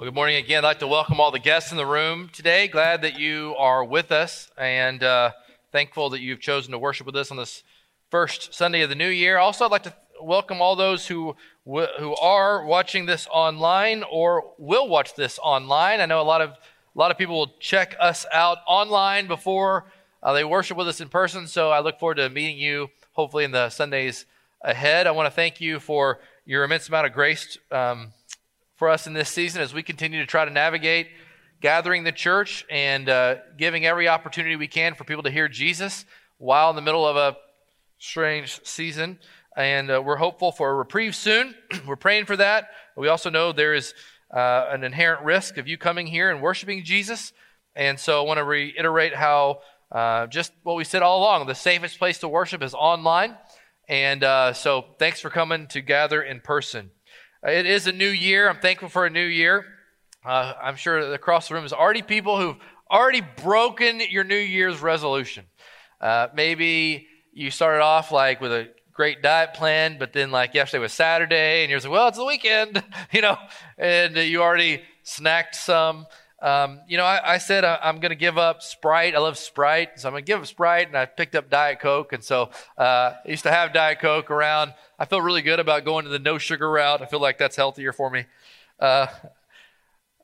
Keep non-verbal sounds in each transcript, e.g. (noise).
Well, good morning again. I'd like to welcome all the guests in the room today. Glad that you are with us and uh, thankful that you've chosen to worship with us on this first Sunday of the new year. Also, I'd like to welcome all those who, who are watching this online or will watch this online. I know a lot of, a lot of people will check us out online before uh, they worship with us in person, so I look forward to meeting you hopefully in the Sundays ahead. I want to thank you for your immense amount of grace. Um, for us in this season as we continue to try to navigate gathering the church and uh, giving every opportunity we can for people to hear Jesus while in the middle of a strange season. And uh, we're hopeful for a reprieve soon. (clears throat) we're praying for that. We also know there is uh, an inherent risk of you coming here and worshiping Jesus. And so I want to reiterate how uh, just what we said all along the safest place to worship is online. And uh, so thanks for coming to gather in person. It is a new year. I'm thankful for a new year. Uh, I'm sure across the room is already people who've already broken your New Year's resolution. Uh, maybe you started off like with a great diet plan, but then like yesterday was Saturday, and you're like, well, it's the weekend, (laughs) you know, and you already snacked some. Um, you know, I, I said I, am going to give up Sprite. I love Sprite, so I'm going to give up Sprite, and I picked up Diet Coke. And so uh, I used to have Diet Coke around. I feel really good about going to the no sugar route. I feel like that's healthier for me. Uh,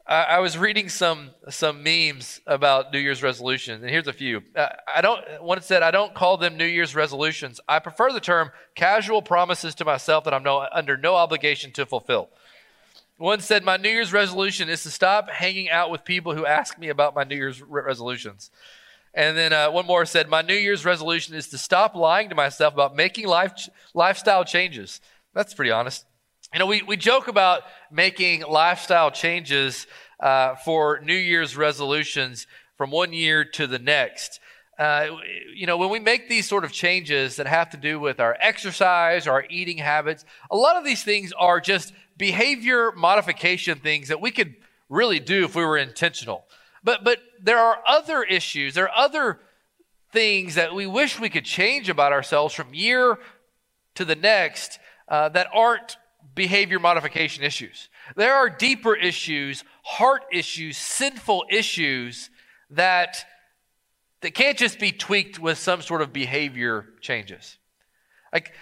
I, was reading some some memes about New Year's resolutions, and here's a few. Uh, I don't. One said, "I don't call them New Year's resolutions. I prefer the term casual promises to myself that I'm no, under no obligation to fulfill." One said, My New Year's resolution is to stop hanging out with people who ask me about my New Year's re- resolutions. And then uh, one more said, My New Year's resolution is to stop lying to myself about making life ch- lifestyle changes. That's pretty honest. You know, we, we joke about making lifestyle changes uh, for New Year's resolutions from one year to the next. Uh, you know, when we make these sort of changes that have to do with our exercise, our eating habits, a lot of these things are just behavior modification things that we could really do if we were intentional. But but there are other issues, there are other things that we wish we could change about ourselves from year to the next uh, that aren't behavior modification issues. There are deeper issues, heart issues, sinful issues that that can't just be tweaked with some sort of behavior changes. Like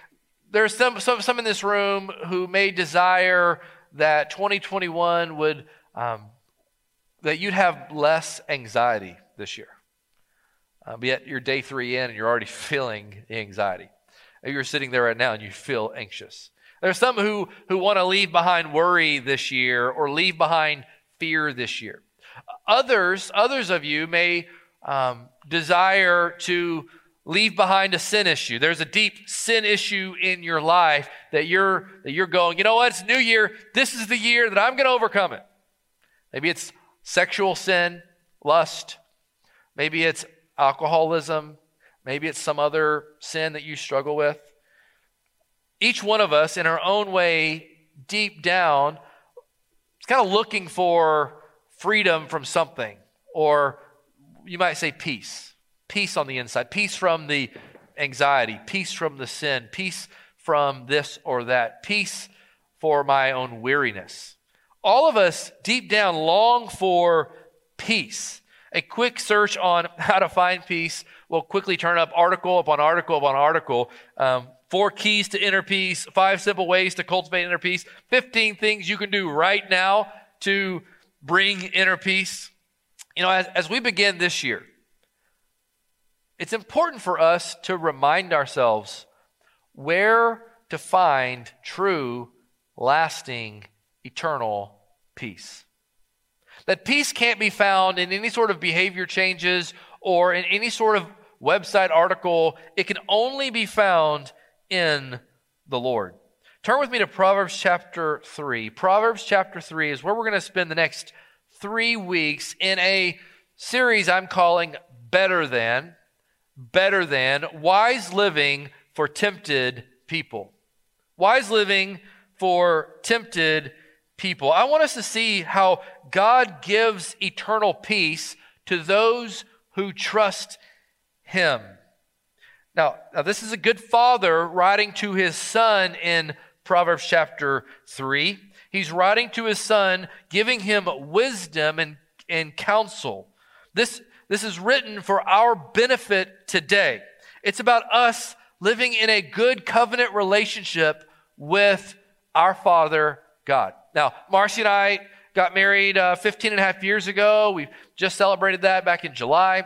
there's some, some, some in this room who may desire that 2021 would, um, that you'd have less anxiety this year. Uh, but yet you're day three in and you're already (laughs) feeling the anxiety. You're sitting there right now and you feel anxious. There's some who, who want to leave behind worry this year or leave behind fear this year. Others, others of you may um, desire to leave behind a sin issue. There's a deep sin issue in your life that you're that you're going, you know what? It's new year. This is the year that I'm going to overcome it. Maybe it's sexual sin, lust. Maybe it's alcoholism. Maybe it's some other sin that you struggle with. Each one of us, in our own way, deep down, is kind of looking for freedom from something, or you might say peace peace on the inside, peace from the anxiety, peace from the sin, peace from this or that, peace for my own weariness. All of us deep down long for peace. A quick search on (laughs) how to find peace will quickly turn up article upon article upon article. Um, four keys to inner peace, five simple ways to cultivate inner peace, 15 things you can do right now to bring inner peace. You know, as, as we begin this year, it's important for us to remind ourselves where to find true, lasting, eternal peace. That peace can't be found in any sort of behavior changes or in any sort of website article. It can only be found in the Lord. Turn with me to Proverbs chapter 3. Proverbs chapter 3 is where we're going to spend the next three weeks in a series I'm calling Better Than better than wise living for tempted people. Wise living for tempted people. I want us to see how God gives eternal peace to those who trust Him. Now, now, this is a good father writing to his son in Proverbs chapter 3. He's writing to his son, giving him wisdom and, and counsel. This, this is written for our benefit today. It's about us living in a good covenant relationship with our Father God. Now, Marcy and I got married uh, 15 and a half years ago. We just celebrated that back in July.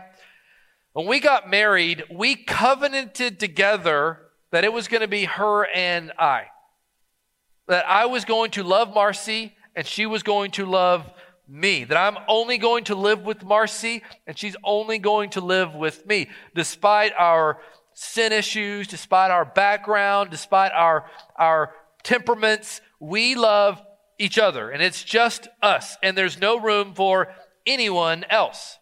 When we got married, we covenanted together that it was going to be her and I. That I was going to love Marcy and she was going to love me. That I'm only going to live with Marcy and she's only going to live with me. Despite our sin issues, despite our background, despite our, our temperaments, we love each other and it's just us and there's no room for anyone else.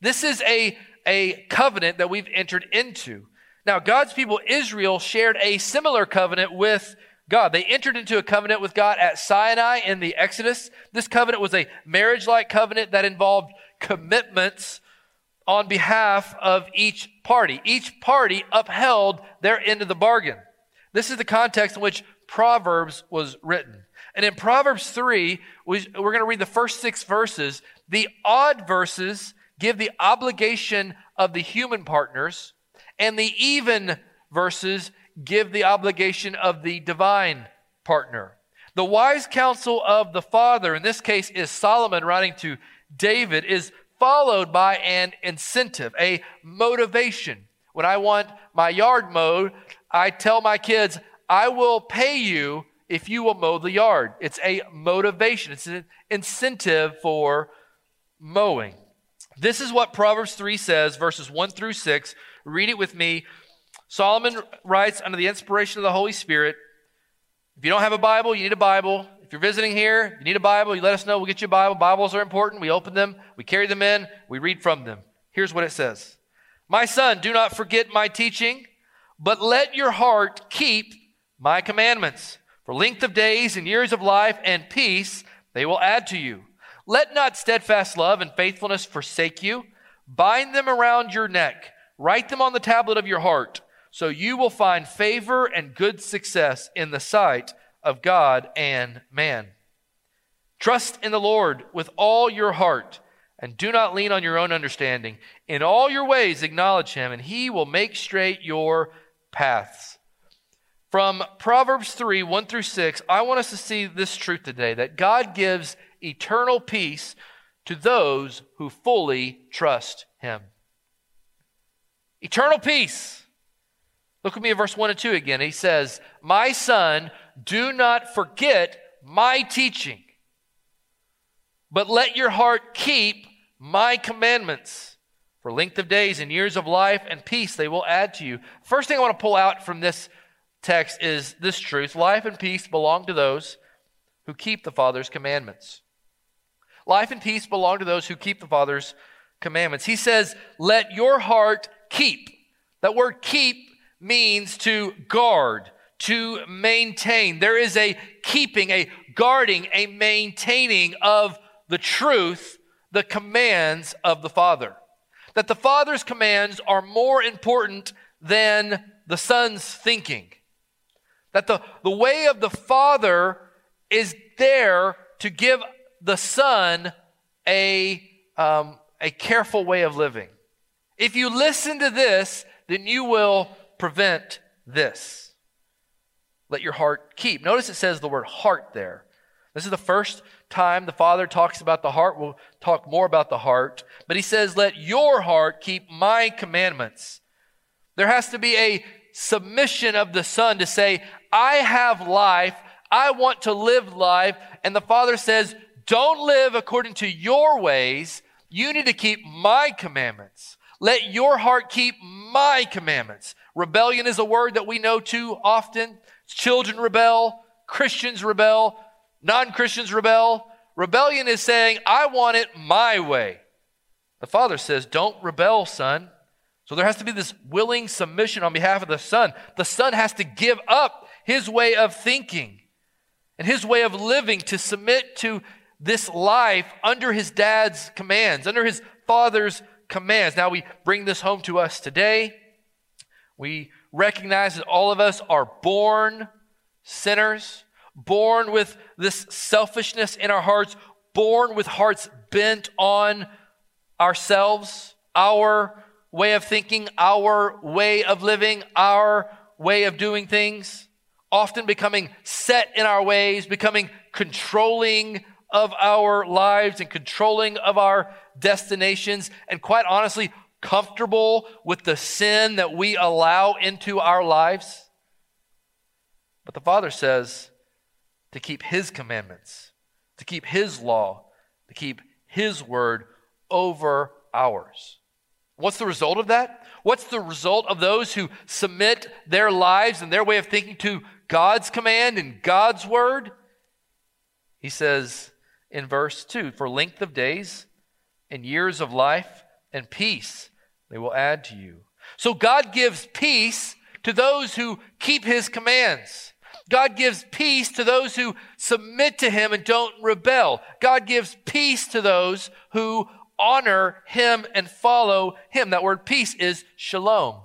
This is a, a covenant that we've entered into. Now, God's people, Israel, shared a similar covenant with God. They entered into a covenant with God at Sinai in the Exodus. This covenant was a marriage like covenant that involved commitments on behalf of each party. Each party upheld their end of the bargain. This is the context in which Proverbs was written. And in Proverbs 3, we're going to read the first six verses. The odd verses give the obligation of the human partners, and the even verses give the obligation of the divine partner. The wise counsel of the father, in this case is Solomon writing to David, is followed by an incentive, a motivation. When I want my yard mowed, I tell my kids, I will pay you if you will mow the yard. It's a motivation, it's an incentive for mowing. This is what Proverbs 3 says, verses 1 through 6. Read it with me. Solomon writes under the inspiration of the Holy Spirit. If you don't have a Bible, you need a Bible. If you're visiting here, you need a Bible, you let us know. We'll get you a Bible. Bibles are important. We open them, we carry them in, we read from them. Here's what it says My son, do not forget my teaching, but let your heart keep my commandments. For length of days and years of life and peace they will add to you. Let not steadfast love and faithfulness forsake you. Bind them around your neck. Write them on the tablet of your heart, so you will find favor and good success in the sight of God and man. Trust in the Lord with all your heart and do not lean on your own understanding. In all your ways acknowledge him, and he will make straight your paths. From Proverbs 3 1 through 6, I want us to see this truth today that God gives eternal peace to those who fully trust him. Eternal peace. Look with me at verse 1 and 2 again. He says, My son, do not forget my teaching, but let your heart keep my commandments. For length of days and years of life and peace they will add to you. First thing I want to pull out from this text is this truth life and peace belong to those who keep the Father's commandments. Life and peace belong to those who keep the Father's commandments. He says, Let your heart keep. That word keep means to guard, to maintain. There is a keeping, a guarding, a maintaining of the truth, the commands of the Father. That the Father's commands are more important than the Son's thinking. That the, the way of the Father is there to give the Son a, um, a careful way of living. If you listen to this, then you will prevent this. Let your heart keep. Notice it says the word heart there. This is the first time the Father talks about the heart. We'll talk more about the heart. But he says, Let your heart keep my commandments. There has to be a submission of the Son to say, I have life. I want to live life. And the Father says, Don't live according to your ways. You need to keep my commandments. Let your heart keep my commandments. Rebellion is a word that we know too often. Children rebel, Christians rebel, non Christians rebel. Rebellion is saying, I want it my way. The father says, Don't rebel, son. So there has to be this willing submission on behalf of the son. The son has to give up his way of thinking and his way of living to submit to this life under his dad's commands, under his father's commands. Now we bring this home to us today. We recognize that all of us are born sinners, born with this selfishness in our hearts, born with hearts bent on ourselves, our way of thinking, our way of living, our way of doing things, often becoming set in our ways, becoming controlling of our lives and controlling of our destinations, and quite honestly, comfortable with the sin that we allow into our lives. But the Father says to keep His commandments, to keep His law, to keep His word over ours. What's the result of that? What's the result of those who submit their lives and their way of thinking to God's command and God's word? He says in verse 2 For length of days and years of life and peace they will add to you. So God gives peace to those who keep his commands. God gives peace to those who submit to him and don't rebel. God gives peace to those who honor him and follow him. That word peace is shalom.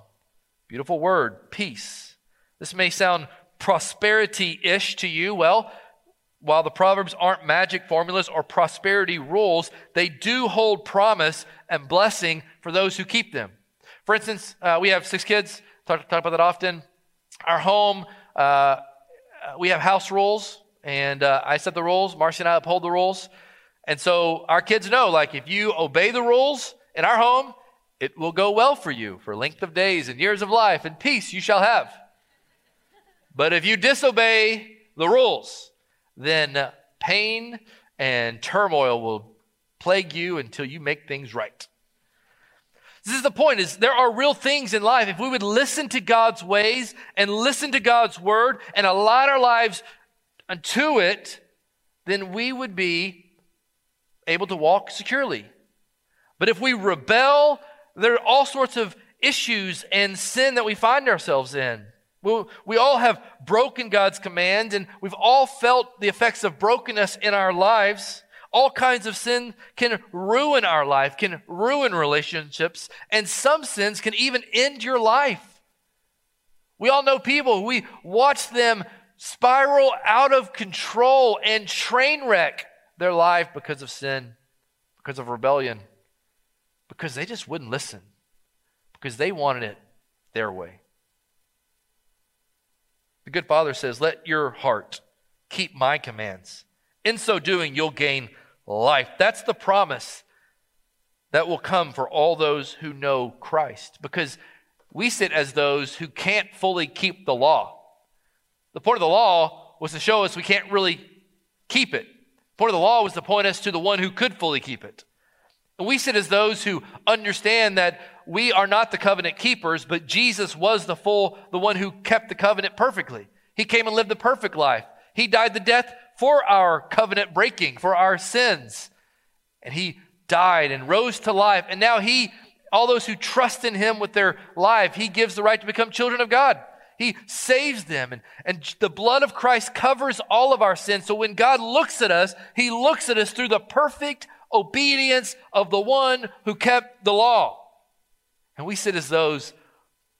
Beautiful word, peace. This may sound prosperity ish to you. Well, while the Proverbs aren't magic formulas or prosperity rules, they do hold promise and blessing for those who keep them. For instance, uh, we have six kids, talk, talk, about that often. Our home, uh, we have house rules, and uh, I set the rules. Marcy and I uphold the rules. And so our kids know, like, if you obey the rules in our home, it will go well for you for length of days and years of life and peace you shall have. But if you disobey the rules, then pain and turmoil will plague you until you make things right. This is the point is there are real things in life. If we would listen to God's ways and listen to God's word and align our lives unto it, then we would be able to walk securely. But if we rebel, there are all sorts of issues and sin that we find ourselves in. We, we all have broken God's command, and we've all felt the effects of brokenness in our lives. All kinds of sin can ruin our life, can ruin relationships, and some sins can even end your life. We all know people, we watch them spiral out of control and train wreck their life because of sin, because of rebellion, because they just wouldn't listen, because they wanted it their way. Good father says, Let your heart keep my commands. In so doing, you'll gain life. That's the promise that will come for all those who know Christ because we sit as those who can't fully keep the law. The point of the law was to show us we can't really keep it. The point of the law was to point us to the one who could fully keep it. And we sit as those who understand that we are not the covenant keepers, but Jesus was the full, the one who kept the covenant perfectly. He came and lived the perfect life. He died the death for our covenant breaking, for our sins. And he died and rose to life. And now he, all those who trust in him with their life, he gives the right to become children of God. He saves them. And, and the blood of Christ covers all of our sins. So when God looks at us, he looks at us through the perfect obedience of the one who kept the law. And we sit as those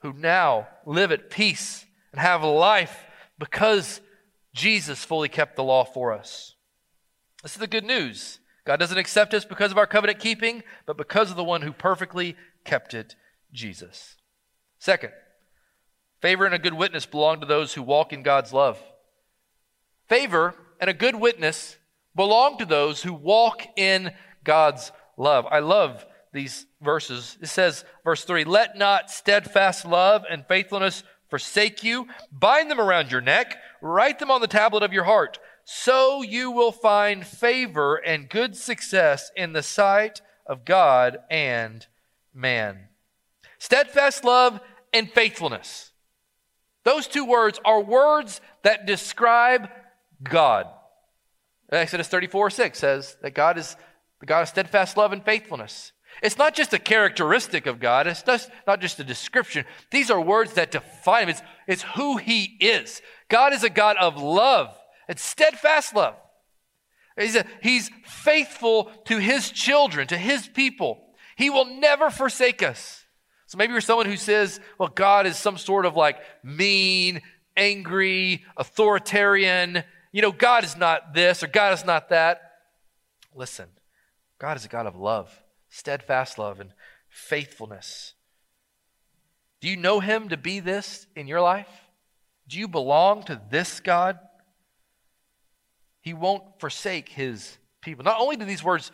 who now live at peace and have life because Jesus fully kept the law for us. This is the good news. God doesn't accept us because of our covenant keeping, but because of the one who perfectly kept it, Jesus. Second, favor and a good witness belong to those who walk in God's love. Favor and a good witness belong to those who walk in God's love. I love these verses. It says, verse 3 Let not steadfast love and faithfulness forsake you. Bind them around your neck, write them on the tablet of your heart. So you will find favor and good success in the sight of God and man. Steadfast love and faithfulness. Those two words are words that describe God. Exodus 34 6 says that God is the God of steadfast love and faithfulness. It's not just a characteristic of God. It's just, not just a description. These are words that define him. It's, it's who he is. God is a God of love and steadfast love. He's, a, he's faithful to his children, to his people. He will never forsake us. So maybe you're someone who says, well, God is some sort of like mean, angry, authoritarian. You know, God is not this or God is not that. Listen, God is a God of love, steadfast love, and faithfulness. Do you know Him to be this in your life? Do you belong to this God? He won't forsake His people. Not only do these words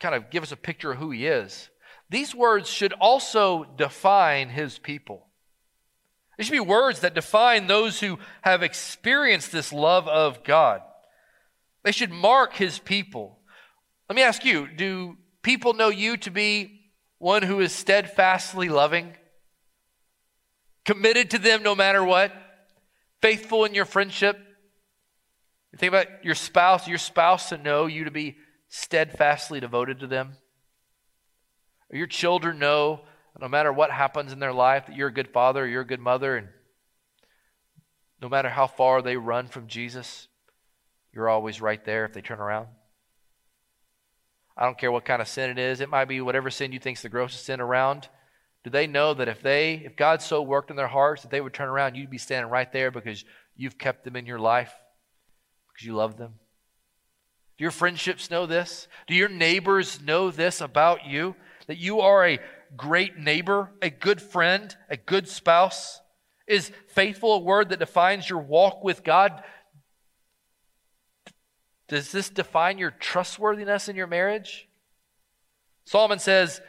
kind of give us a picture of who He is, these words should also define His people. They should be words that define those who have experienced this love of God. They should mark His people. Let me ask you do people know you to be one who is steadfastly loving, committed to them no matter what, faithful in your friendship? You think about your spouse, your spouse to know you to be steadfastly devoted to them? Or your children know, no matter what happens in their life, that you're a good father you're a good mother, and no matter how far they run from Jesus, you're always right there if they turn around? I don't care what kind of sin it is. It might be whatever sin you think's the grossest sin around. Do they know that if they, if God so worked in their hearts that they would turn around, you'd be standing right there because you've kept them in your life? because you love them? Do your friendships know this? Do your neighbors know this about you? That you are a great neighbor, a good friend, a good spouse? Is faithful a word that defines your walk with God? Does this define your trustworthiness in your marriage? Solomon says,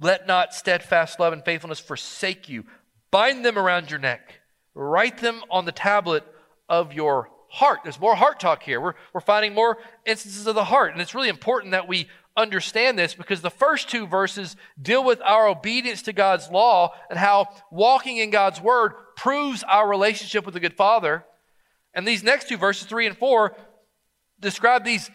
Let not steadfast love and faithfulness forsake you. Bind them around your neck. Write them on the tablet of your heart. There's more heart talk here. We're, we're finding more instances of the heart. And it's really important that we understand this because the first two verses deal with our obedience to God's law and how walking in God's word proves our relationship with the good Father. And these next two verses, three and four, describe these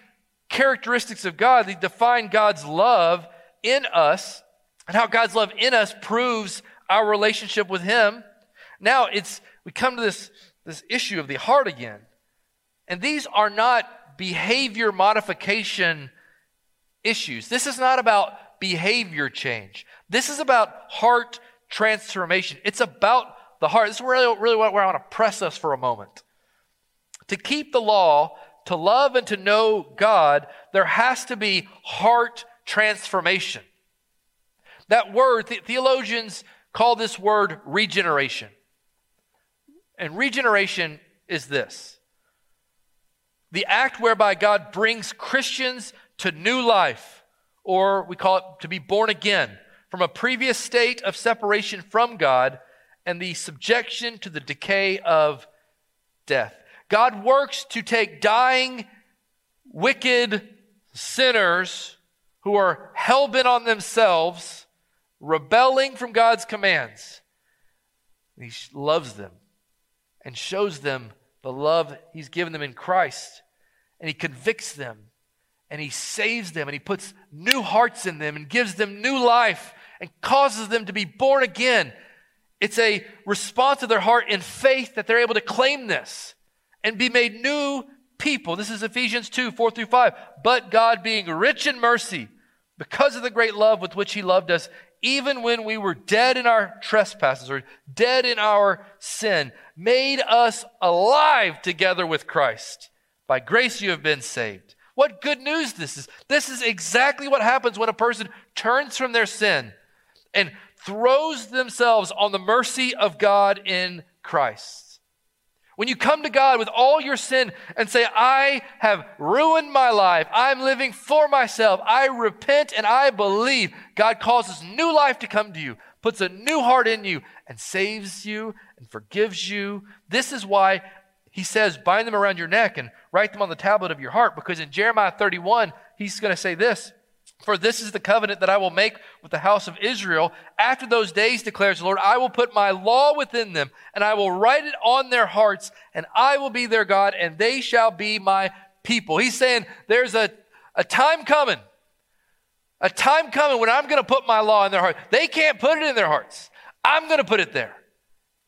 characteristics of God. They define God's love in us and how God's love in us proves our relationship with Him. Now it's we come to this this issue of the heart again. And these are not behavior modification issues. This is not about behavior change. This is about heart transformation. It's about the heart. This is really, really where I want to press us for a moment. To keep the law, to love and to know God, there has to be heart transformation. That word, the- theologians call this word regeneration. And regeneration is this the act whereby God brings Christians to new life, or we call it to be born again, from a previous state of separation from God and the subjection to the decay of death. God works to take dying, wicked sinners who are hell bent on themselves, rebelling from God's commands. He loves them and shows them the love he's given them in Christ. And he convicts them and he saves them and he puts new hearts in them and gives them new life and causes them to be born again. It's a response of their heart in faith that they're able to claim this and be made new people. This is Ephesians 2 4 through 5. But God, being rich in mercy, because of the great love with which He loved us, even when we were dead in our trespasses or dead in our sin, made us alive together with Christ. By grace you have been saved. What good news this is. This is exactly what happens when a person turns from their sin and throws themselves on the mercy of God in Christ. When you come to God with all your sin and say, I have ruined my life, I'm living for myself, I repent and I believe, God causes new life to come to you, puts a new heart in you, and saves you and forgives you. This is why he says, bind them around your neck and write them on the tablet of your heart, because in Jeremiah 31, he's going to say this. For this is the covenant that I will make with the house of Israel. After those days, declares the Lord, I will put my law within them, and I will write it on their hearts, and I will be their God, and they shall be my people. He's saying there's a, a time coming, a time coming when I'm going to put my law in their heart. They can't put it in their hearts. I'm going to put it there.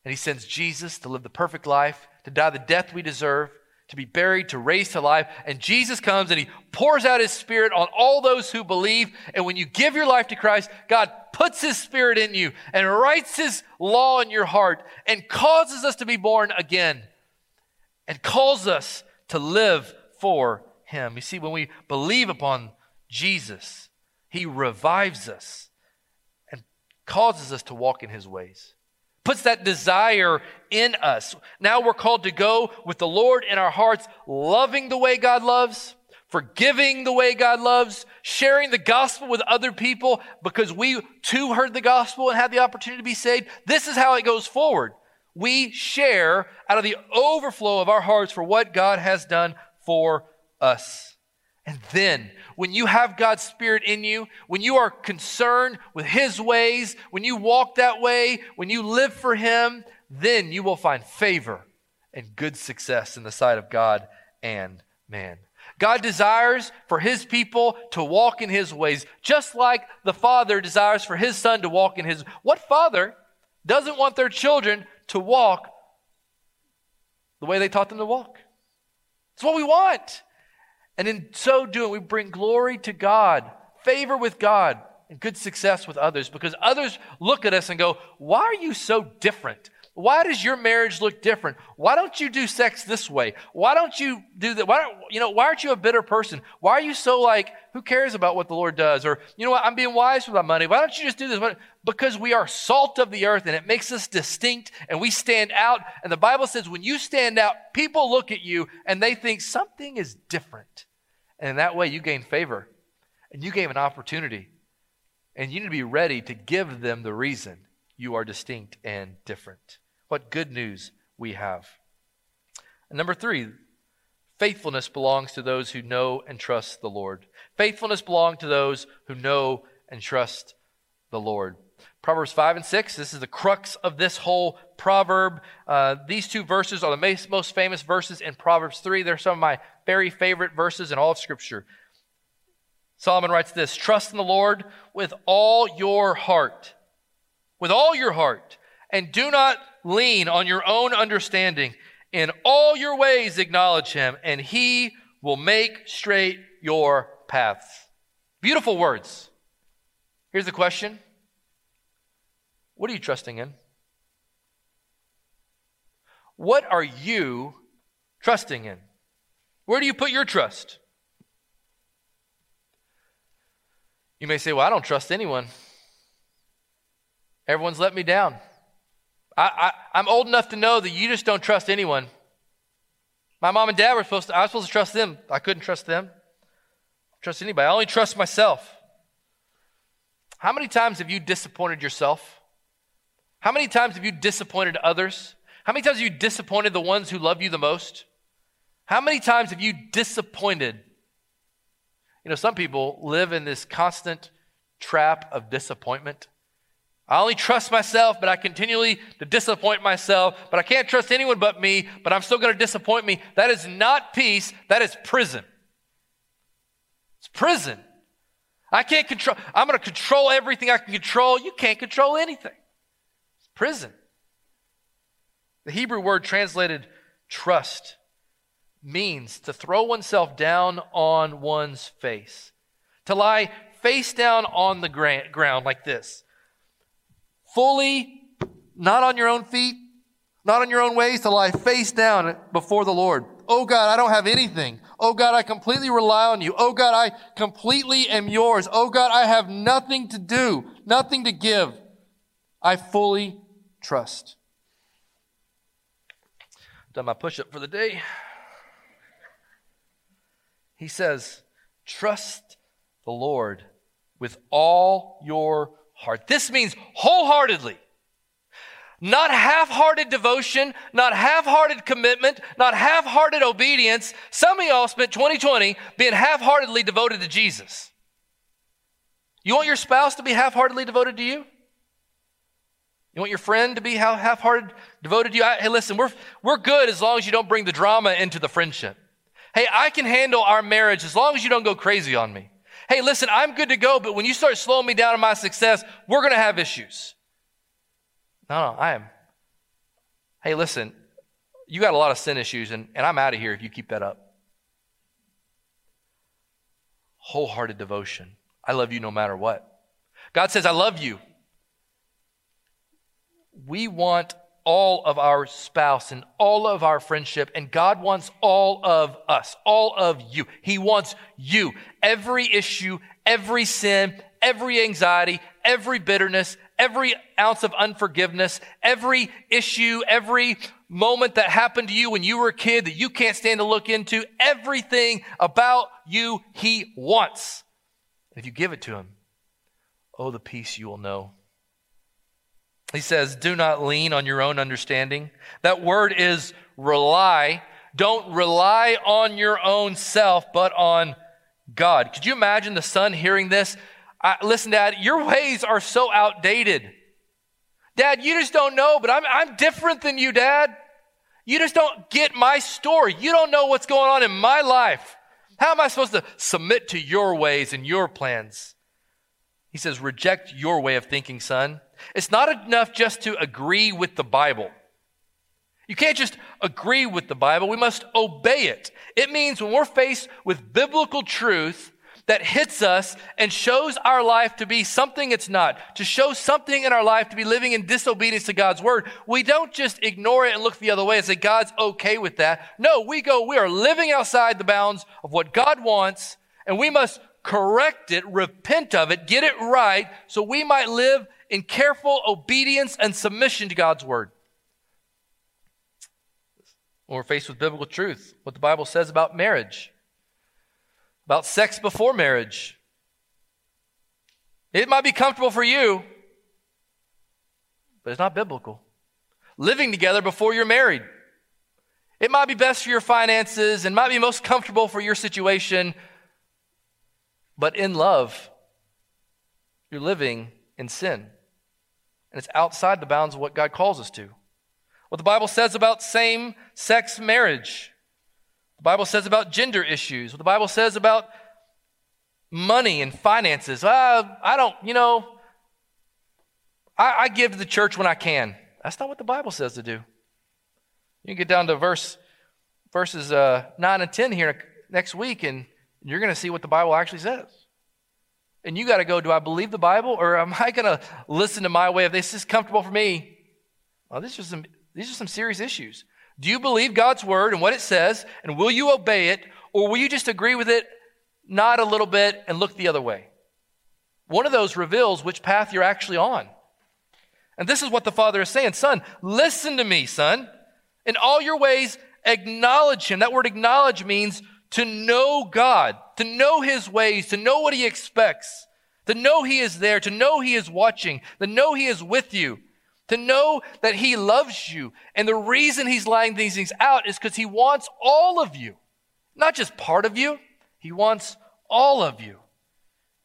And he sends Jesus to live the perfect life, to die the death we deserve, to be buried, to raise to life. And Jesus comes and he pours out his spirit on all those who believe. And when you give your life to Christ, God puts his spirit in you and writes his law in your heart and causes us to be born again and calls us to live for him. You see, when we believe upon Jesus, he revives us and causes us to walk in his ways puts that desire in us. Now we're called to go with the Lord in our hearts, loving the way God loves, forgiving the way God loves, sharing the gospel with other people because we too heard the gospel and had the opportunity to be saved. This is how it goes forward. We share out of the overflow of our hearts for what God has done for us. And then, when you have God's Spirit in you, when you are concerned with His ways, when you walk that way, when you live for Him, then you will find favor and good success in the sight of God and man. God desires for His people to walk in His ways, just like the Father desires for His Son to walk in His. What father doesn't want their children to walk the way they taught them to walk? It's what we want. And in so doing, we bring glory to God, favor with God, and good success with others because others look at us and go, Why are you so different? Why does your marriage look different? Why don't you do sex this way? Why don't you do that? Why don't, you know, why aren't you a bitter person? Why are you so like, who cares about what the Lord does? Or, you know what, I'm being wise with my money. Why don't you just do this? Because we are salt of the earth and it makes us distinct and we stand out. And the Bible says when you stand out, people look at you and they think something is different. And in that way, you gain favor and you gain an opportunity. And you need to be ready to give them the reason you are distinct and different. What good news we have. And number three, faithfulness belongs to those who know and trust the Lord. Faithfulness belongs to those who know and trust the Lord. Proverbs 5 and 6, this is the crux of this whole proverb. Uh, these two verses are the most famous verses in Proverbs 3. They're some of my very favorite verses in all of Scripture. Solomon writes this Trust in the Lord with all your heart, with all your heart, and do not lean on your own understanding. In all your ways, acknowledge him, and he will make straight your paths. Beautiful words. Here's the question What are you trusting in? What are you trusting in? Where do you put your trust? You may say, Well, I don't trust anyone. Everyone's let me down. I, I, am old enough to know that you just don't trust anyone. My mom and dad were supposed to, I was supposed to trust them. I couldn't trust them. Trust anybody. I only trust myself. How many times have you disappointed yourself? How many times have you disappointed others? How many times have you disappointed the ones who love you the most? How many times have you disappointed? You know, some people live in this constant trap of disappointment. I only trust myself, but I continually to disappoint myself. But I can't trust anyone but me, but I'm still going to disappoint me. That is not peace, that is prison. It's prison. I can't control, I'm going to control everything I can control. You can't control anything. It's prison. The Hebrew word translated trust means to throw oneself down on one's face, to lie face down on the ground like this fully, not on your own feet, not on your own ways, to lie face down before the Lord. Oh God, I don't have anything. Oh God, I completely rely on you. Oh God, I completely am yours. Oh God, I have nothing to do, nothing to give. I fully trust. Done my push up for the day. He says, Trust the Lord with all your heart. This means wholeheartedly. Not half hearted devotion, not half hearted commitment, not half hearted obedience. Some of y'all spent 2020 being half heartedly devoted to Jesus. You want your spouse to be half heartedly devoted to you? You want your friend to be half hearted devoted to you? hey, listen, we're, we're good as long as you don't bring the drama into the friendship. Hey, I can handle our marriage as long as you don't go crazy on me hey, listen, I'm good to go, but when you start slowing me down in my success, we're going to have issues. No, no, I am. Hey, listen, you got a lot of sin issues, and, and I'm out of here if you keep that up. Wholehearted devotion. I love you no matter what. God says, I love you. We want all of our spouse and all of our friendship, and God wants all of us, all of you. He wants you. Every issue, every sin, every anxiety, every bitterness, every ounce of unforgiveness, every issue, every moment that happened to you when you were a kid that you can't stand to look into, everything about you, He wants. If you give it to Him, oh, the peace you will know. He says, Do not lean on your own understanding. That word is rely. Don't rely on your own self, but on God. Could you imagine the son hearing this? I, listen, Dad, your ways are so outdated. Dad, you just don't know, but I'm, I'm different than you, Dad. You just don't get my story. You don't know what's going on in my life. How am I supposed to submit to your ways and your plans? He says, reject your way of thinking, son. It's not enough just to agree with the Bible. You can't just agree with the Bible. We must obey it. It means when we're faced with biblical truth that hits us and shows our life to be something it's not, to show something in our life to be living in disobedience to God's word, we don't just ignore it and look the other way and say God's okay with that. No, we go, we are living outside the bounds of what God wants, and we must correct it, repent of it, get it right, so we might live in careful obedience and submission to God's word. When we're faced with biblical truth, what the Bible says about marriage, about sex before marriage. It might be comfortable for you, but it's not biblical. Living together before you're married. It might be best for your finances and might be most comfortable for your situation, but in love, you're living in sin and it's outside the bounds of what God calls us to. What the Bible says about same sex marriage, the Bible says about gender issues, what the Bible says about money and finances. Uh, I don't, you know, I, I give to the church when I can. That's not what the Bible says to do. You can get down to verse verses uh, 9 and 10 here next week, and you're going to see what the Bible actually says. And you got to go, do I believe the Bible or am I going to listen to my way If this is comfortable for me? Well, this is some, these are some serious issues. Do you believe God's word and what it says and will you obey it or will you just agree with it, nod a little bit and look the other way? One of those reveals which path you're actually on. And this is what the Father is saying Son, listen to me, son. In all your ways, acknowledge Him. That word acknowledge means to know God, to know His ways, to know what He expects, to know He is there, to know He is watching, to know He is with you, to know that He loves you. And the reason He's laying these things out is because He wants all of you, not just part of you. He wants all of you.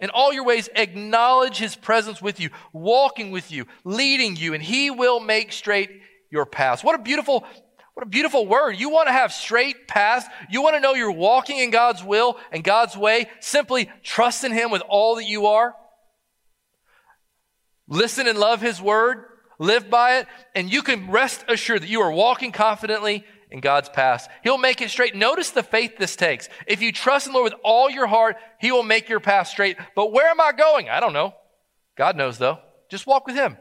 In all your ways, acknowledge His presence with you, walking with you, leading you, and He will make straight your paths. What a beautiful what a beautiful word. You want to have straight paths. You want to know you're walking in God's will and God's way. Simply trust in Him with all that you are. Listen and love His word. Live by it. And you can rest assured that you are walking confidently in God's paths. He'll make it straight. Notice the faith this takes. If you trust in the Lord with all your heart, He will make your path straight. But where am I going? I don't know. God knows though. Just walk with Him.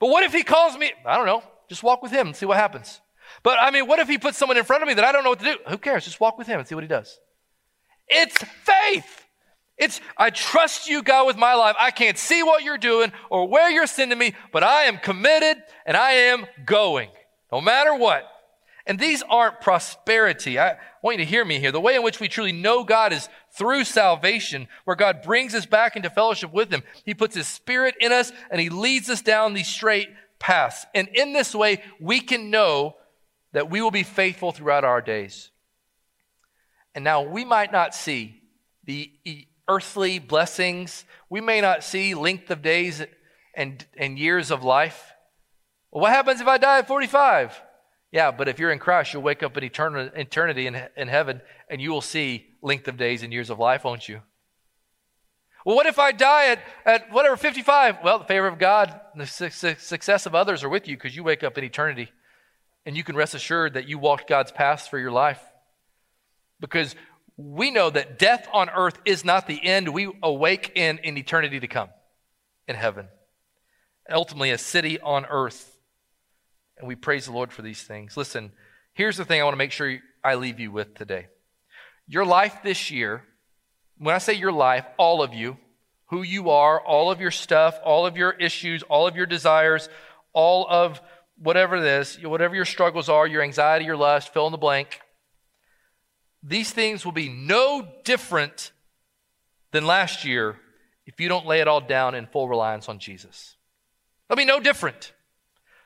But what if He calls me? I don't know. Just walk with Him and see what happens. But I mean, what if he puts someone in front of me that I don't know what to do? Who cares? Just walk with him and see what he does. It's faith. It's, I trust you, God, with my life. I can't see what you're doing or where you're sending me, but I am committed and I am going, no matter what. And these aren't prosperity. I want you to hear me here. The way in which we truly know God is through salvation, where God brings us back into fellowship with Him. He puts His Spirit in us and He leads us down these straight paths. And in this way, we can know that we will be faithful throughout our days. And now we might not see the earthly blessings, we may not see length of days and, and years of life. Well, what happens if I die at 45? Yeah, but if you're in Christ, you'll wake up in eternity in, in heaven and you will see length of days and years of life, won't you? Well, what if I die at, at whatever, 55? Well, the favor of God and the su- success of others are with you because you wake up in eternity and you can rest assured that you walked God's paths for your life. Because we know that death on earth is not the end. We awake in, in eternity to come. in heaven, ultimately, a city on earth. And we praise the Lord for these things. Listen, here's the thing I want to make sure I leave you with today. Your life this year, when I say your life, all of you, who you are, all of your stuff, all of your issues, all of your desires, all of whatever it is, whatever your struggles are, your anxiety, your lust, fill in the blank, these things will be no different than last year if you don't lay it all down in full reliance on Jesus. They'll be no different.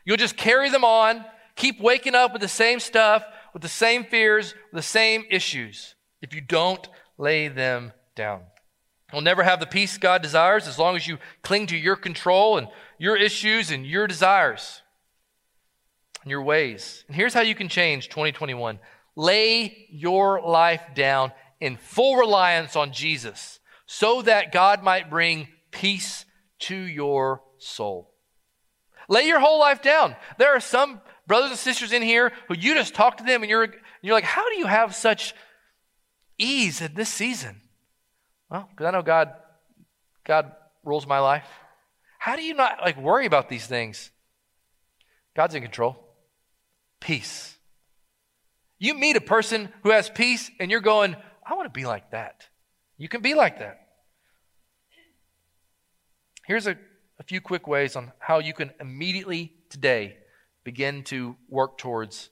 You'll just carry them on, keep waking up with the same stuff, with the same fears, with the same issues, if you don't lay them down. You'll never have the peace God desires as long as you cling to your control and your issues and your desires your ways. And here's how you can change 2021 lay your life down in full reliance on Jesus so that God might bring peace to your soul. Lay your whole life down. There are some brothers and sisters in here who you just talk to them and you're, you're like, how do you have such ease in this season? Well, because I know God, God rules my life. How do you not like worry about these things? God's in control. Peace. You meet a person who has peace and you're going, I want to be like that. You can be like that. Here's a, a few quick ways on how you can immediately today begin to work towards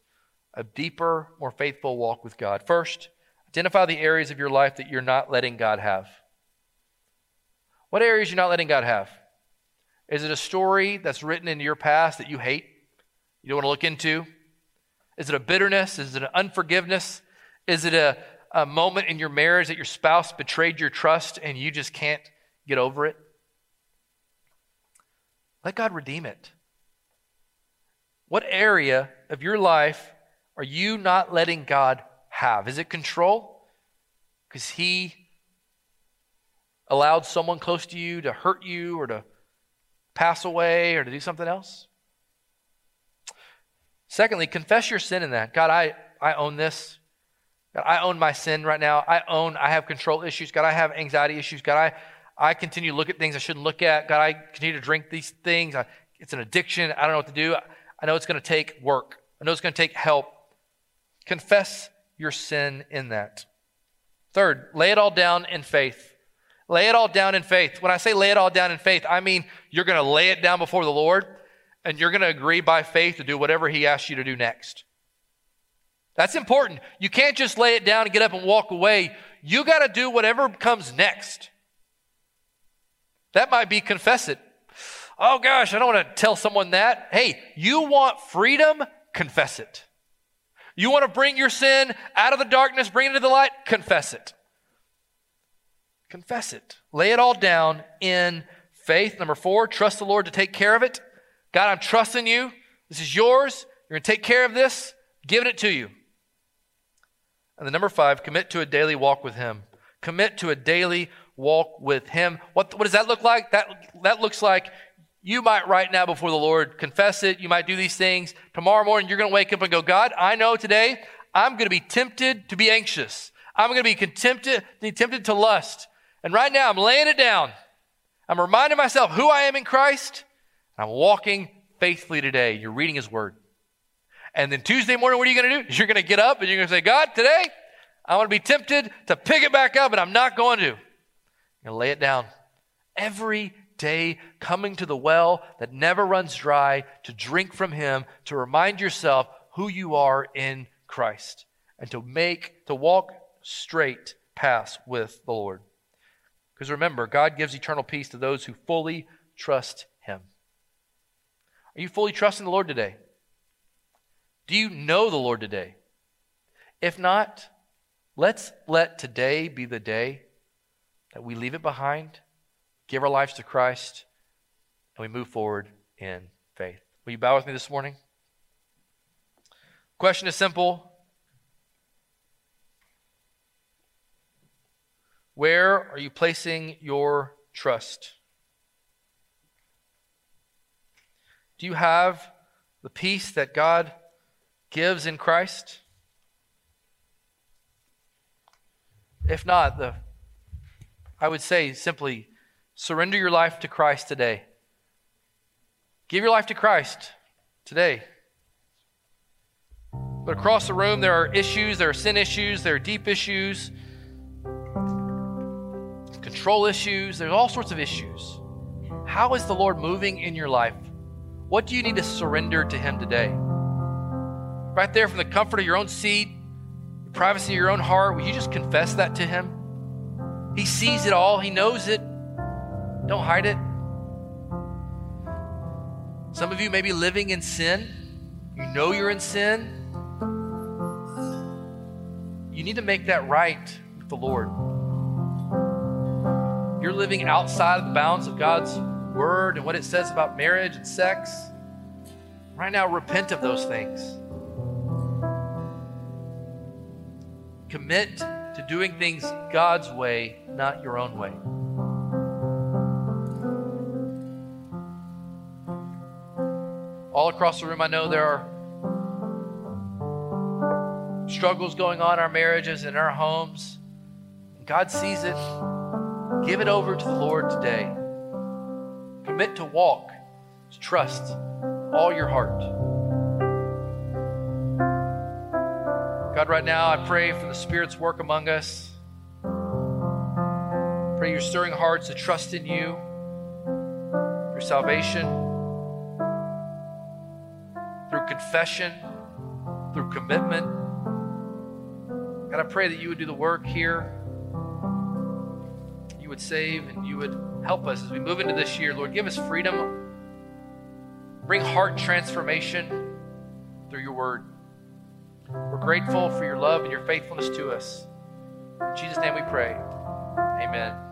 a deeper, more faithful walk with God. First, identify the areas of your life that you're not letting God have. What areas you're not letting God have? Is it a story that's written in your past that you hate? You don't want to look into? Is it a bitterness? Is it an unforgiveness? Is it a, a moment in your marriage that your spouse betrayed your trust and you just can't get over it? Let God redeem it. What area of your life are you not letting God have? Is it control? Because He allowed someone close to you to hurt you or to pass away or to do something else? Secondly, confess your sin in that. God, I, I own this. God, I own my sin right now. I own, I have control issues. God, I have anxiety issues. God, I, I continue to look at things I shouldn't look at. God, I continue to drink these things. I, it's an addiction. I don't know what to do. I know it's going to take work. I know it's going to take help. Confess your sin in that. Third, lay it all down in faith. Lay it all down in faith. When I say lay it all down in faith, I mean you're going to lay it down before the Lord and you're going to agree by faith to do whatever He asks you to do next. That's important. You can't just lay it down and get up and walk away. You got to do whatever comes next. That might be confess it. Oh gosh, I don't want to tell someone that. Hey, you want freedom? Confess it. You want to bring your sin out of the darkness, bring it into the light? Confess it. Confess it. Lay it all down in faith. Number four, trust the Lord to take care of it. God, I'm trusting you. This is yours. You're going to take care of this, giving it to you. And the number five, commit to a daily walk with Him. Commit to a daily walk with Him. What, what does that look like? That, that looks like you might right now before the Lord confess it. You might do these things. Tomorrow morning, you're going to wake up and go, God, I know today I'm going to be tempted to be anxious. I'm going to be tempted, be tempted to lust. And right now, I'm laying it down. I'm reminding myself who I am in Christ I'm walking faithfully today. You're reading His Word. And then Tuesday morning, what are you going to do? (laughs) You're going to get up and you're going to say, God, today I want to be tempted to pick it back up, and I'm not going to. You're going to lay it down. Every day, coming to the well that never runs dry to drink from Him, to remind yourself who you are in Christ, and to make, to walk straight paths with the Lord. Because remember, God gives eternal peace to those who fully trust. Are you fully trusting the Lord today? Do you know the Lord today? If not, let's let today be the day that we leave it behind, give our lives to Christ, and we move forward in faith. Will you bow with me this morning? Question is simple. Where are you placing your trust? Do you have the peace that God gives in Christ? If not, the I would say simply surrender your life to Christ today. Give your life to Christ today. But across the room, there are issues, there are sin issues, there are deep issues, control issues, there's all sorts of issues. How is the Lord moving in your life? What do you need to surrender to Him today? Right there from the comfort of your own seat, the privacy of your own heart, will you just confess that to Him? He sees it all, He knows it. Don't hide it. Some of you may be living in sin. You know you're in sin. You need to make that right with the Lord. You're living outside of the bounds of God's word and what it says about marriage and sex. Right now, repent of those things. Commit to doing things God's way, not your own way. All across the room, I know there are struggles going on in our marriages and our homes. God sees it. Give it over to the Lord today. Commit to walk, to trust all your heart. God, right now I pray for the Spirit's work among us. Pray you're stirring hearts to trust in you, through salvation, through confession, through commitment. God, I pray that you would do the work here. You would save and you would help us as we move into this year. Lord, give us freedom. Bring heart transformation through your word. We're grateful for your love and your faithfulness to us. In Jesus' name we pray. Amen.